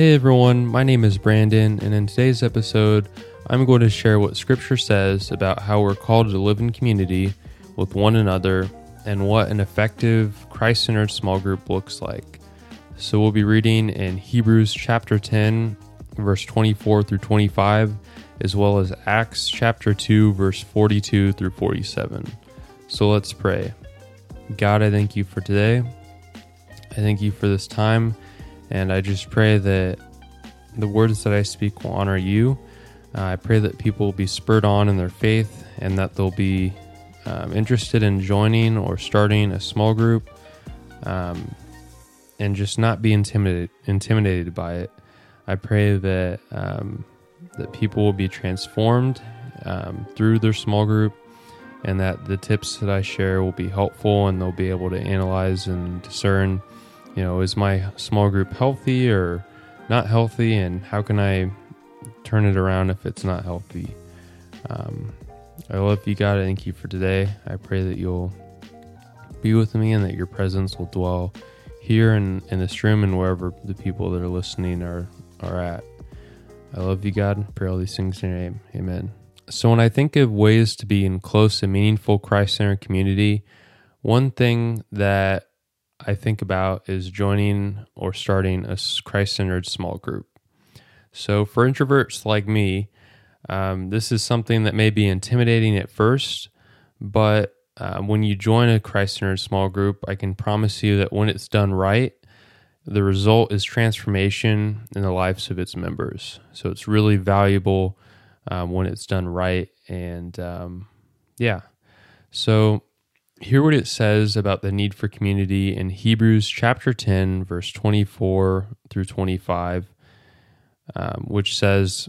Hey everyone, my name is Brandon, and in today's episode, I'm going to share what Scripture says about how we're called to live in community with one another and what an effective Christ centered small group looks like. So we'll be reading in Hebrews chapter 10, verse 24 through 25, as well as Acts chapter 2, verse 42 through 47. So let's pray. God, I thank you for today. I thank you for this time, and I just pray that the words that I speak will honor you. Uh, I pray that people will be spurred on in their faith and that they'll be um, interested in joining or starting a small group um, and just not be intimidated intimidated by it. I pray that um, that people will be transformed um, through their small group and that the tips that I share will be helpful and they'll be able to analyze and discern, you know, is my small group healthy or not healthy and how can I turn it around if it's not healthy. Um, I love you, God. Thank you for today. I pray that you'll be with me and that your presence will dwell here in, in this room and wherever the people that are listening are, are at. I love you, God. Pray all these things in your name. Amen. So, when I think of ways to be in close and meaningful Christ centered community, one thing that I think about is joining or starting a Christ centered small group. So, for introverts like me, um, this is something that may be intimidating at first, but uh, when you join a Christ centered small group, I can promise you that when it's done right, the result is transformation in the lives of its members. So it's really valuable um, when it's done right. And um, yeah, so hear what it says about the need for community in Hebrews chapter 10, verse 24 through 25, um, which says,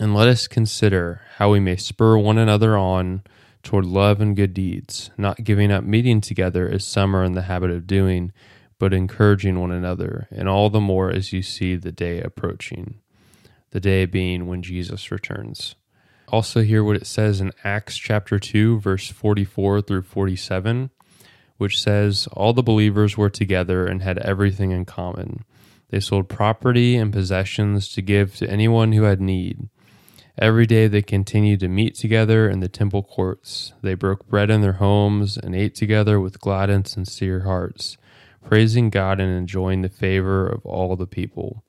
and let us consider how we may spur one another on toward love and good deeds, not giving up meeting together as some are in the habit of doing, but encouraging one another, and all the more as you see the day approaching, the day being when Jesus returns. Also, hear what it says in Acts chapter 2, verse 44 through 47, which says, All the believers were together and had everything in common. They sold property and possessions to give to anyone who had need. Every day they continued to meet together in the temple courts. They broke bread in their homes and ate together with glad and sincere hearts, praising God and enjoying the favor of all the people.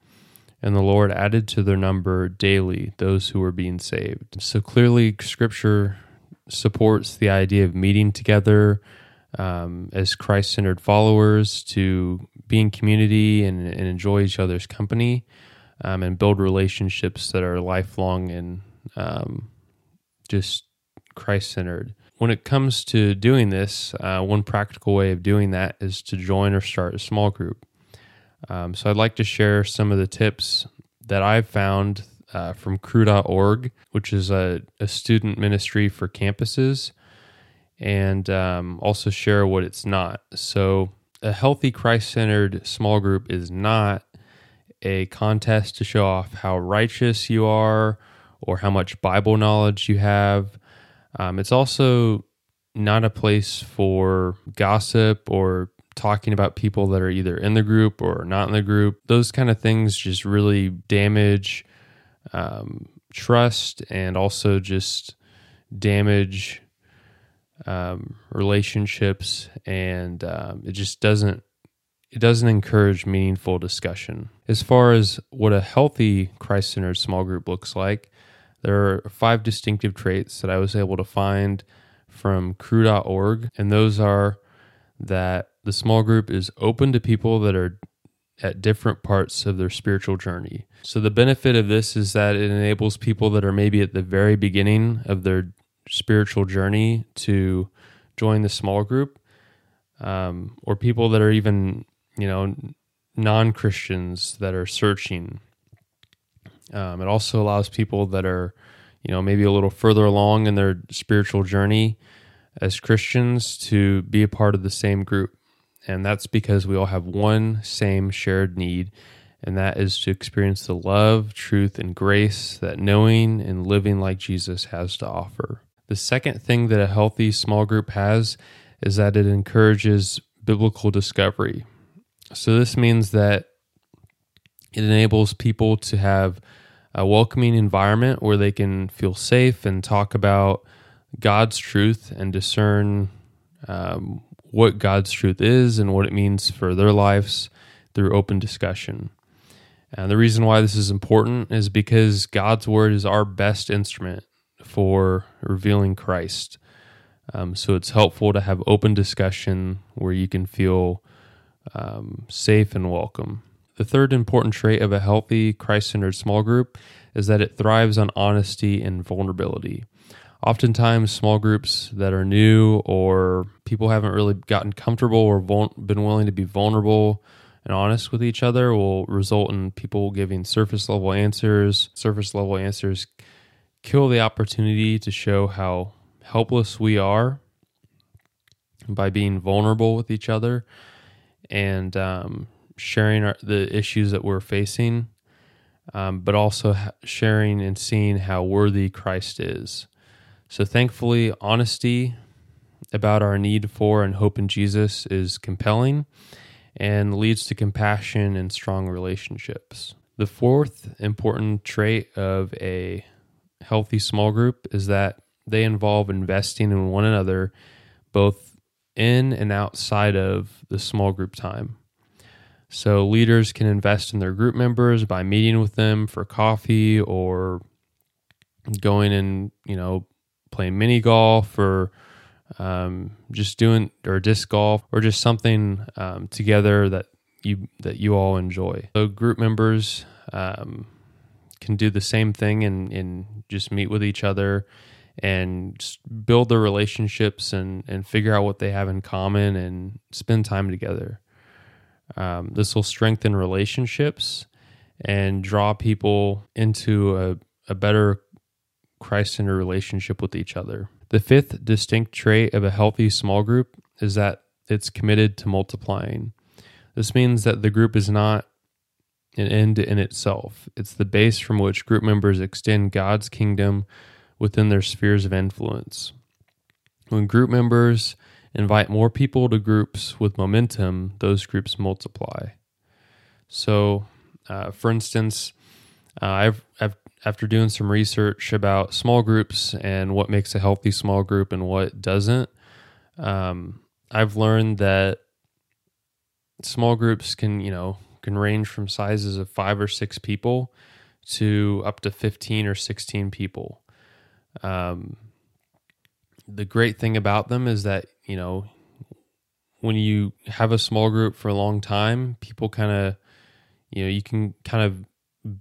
And the Lord added to their number daily those who were being saved. So clearly, Scripture supports the idea of meeting together um, as Christ centered followers to be in community and, and enjoy each other's company um, and build relationships that are lifelong and um, just Christ centered. When it comes to doing this, uh, one practical way of doing that is to join or start a small group. Um, so I'd like to share some of the tips that I've found uh, from cru.org, which is a, a, student ministry for campuses, and um, also share what it's not. So, a healthy Christ centered small group is not a contest to show off how righteous you are or how much Bible knowledge you have. Um, it's also not a place for gossip or talking about people that are either in the group or not in the group. Those kind of things just really damage um, trust and also just damage um, relationships, and um, it just doesn't it doesn't encourage meaningful discussion. As far as what a healthy Christ centered small group looks like, there are five distinctive traits that I was able to find from cru.org, and those are that the small group is open to people that are at different parts of their spiritual journey. So, the benefit of this is that it enables people that are maybe at the very beginning of their spiritual journey to join the small group, um, or people that are even you know, non Christians that are searching. Um, it also allows people that are, you know, maybe a little further along in their spiritual journey as Christians to be a part of the same group. And that's because we all have one same shared need, and that is to experience the love, truth, and grace that knowing and living like Jesus has to offer. The second thing that a healthy small group has is that it encourages biblical discovery. So this means that It enables people to have a welcoming environment where they can feel safe and talk about God's truth and discern um, what God's truth is and what it means for their lives through open discussion. And the reason why this is important is because God's word is our best instrument for revealing Christ. Um, so it's helpful to have open discussion where you can feel um, safe and welcome. The third important trait of a healthy, Christ centered small group is that it thrives on honesty and vulnerability. Oftentimes, small groups that are new or people haven't really gotten comfortable or been willing to be vulnerable and honest with each other will result in people giving surface level answers. Surface level answers kill the opportunity to show how helpless we are by being vulnerable with each other and um, sharing our, the issues that we're facing, um, but also ha- sharing and seeing how worthy Christ is. So, thankfully, honesty about our need for and hope in Jesus is compelling and leads to compassion and strong relationships. The fourth important trait of a healthy small group is that they involve investing in one another both in and outside of the small group time. So leaders can invest in their group members by meeting with them for coffee or going and, you know, playing mini golf or um, just doing or disc golf or just something um, together that you that you all enjoy. So group members um, can do the same thing and, and just meet with each other and build their relationships and, and figure out what they have in common and spend time together. Um, this will strengthen relationships and draw people into a, a better Christ centered relationship with each other. The fifth distinct trait of a healthy small group is that it's committed to multiplying. This means that the group is not an end in itself, it's the base from which group members extend God's kingdom within their spheres of influence. When group members invite more people to groups with momentum, those groups multiply. So, uh, for instance, uh, I've, I've after doing some research about small groups and what makes a healthy small group and what doesn't, um, I've learned that small groups can, you know, can range from sizes of five or six people to up to 15 or 16 people. Um, the great thing about them is that, you know, when you have a small group for a long time, people kind of, you know, you can kind of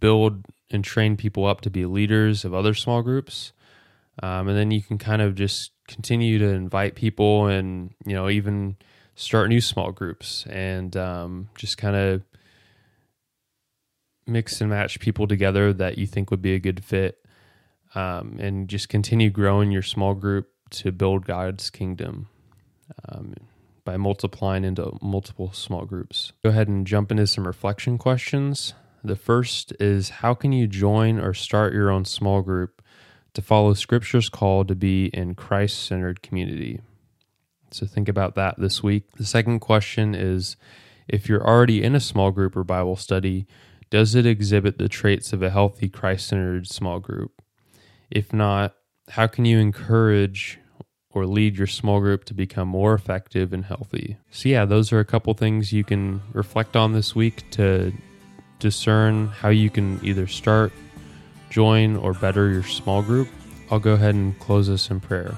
build and train people up to be leaders of other small groups. Um, and then you can kind of just continue to invite people and, you know, even start new small groups and um, just kind of mix and match people together that you think would be a good fit um, and just continue growing your small group to build God's kingdom um, by multiplying into multiple small groups. Go ahead and jump into some reflection questions. The first is How can you join or start your own small group to follow Scripture's call to be in Christ centered community? So think about that this week. The second question is If you're already in a small group or Bible study, does it exhibit the traits of a healthy Christ centered small group? If not, how can you encourage or lead your small group to become more effective and healthy? So, yeah, those are a couple things you can reflect on this week to discern how you can either start, join, or better your small group. I'll go ahead and close this in prayer.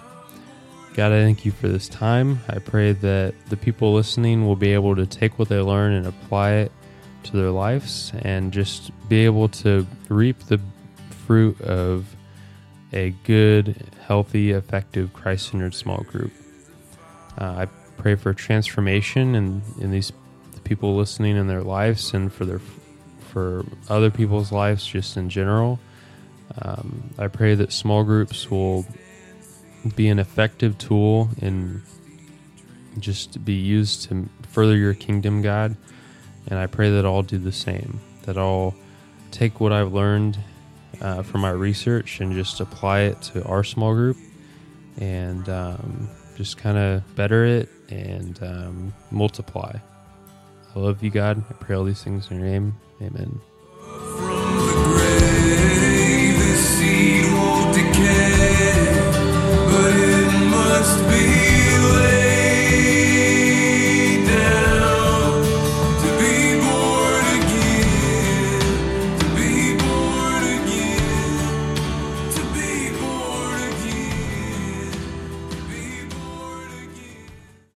God, I thank you for this time. I pray that the people listening will be able to take what they learn and apply it to their lives and just be able to reap the fruit of a good, healthy, effective, Christ centered small group. Uh, I pray for transformation in, in these people listening in their lives and for their for other people's lives just in general. Um, I pray that small groups will be an effective tool and just be used to further your kingdom, God. And I pray that I'll do the same, that I'll take what I've learned uh, from my research and just apply it to our small group and um, just kind of better it and um, multiply. I love you, God. I pray all these things in your name. Amen.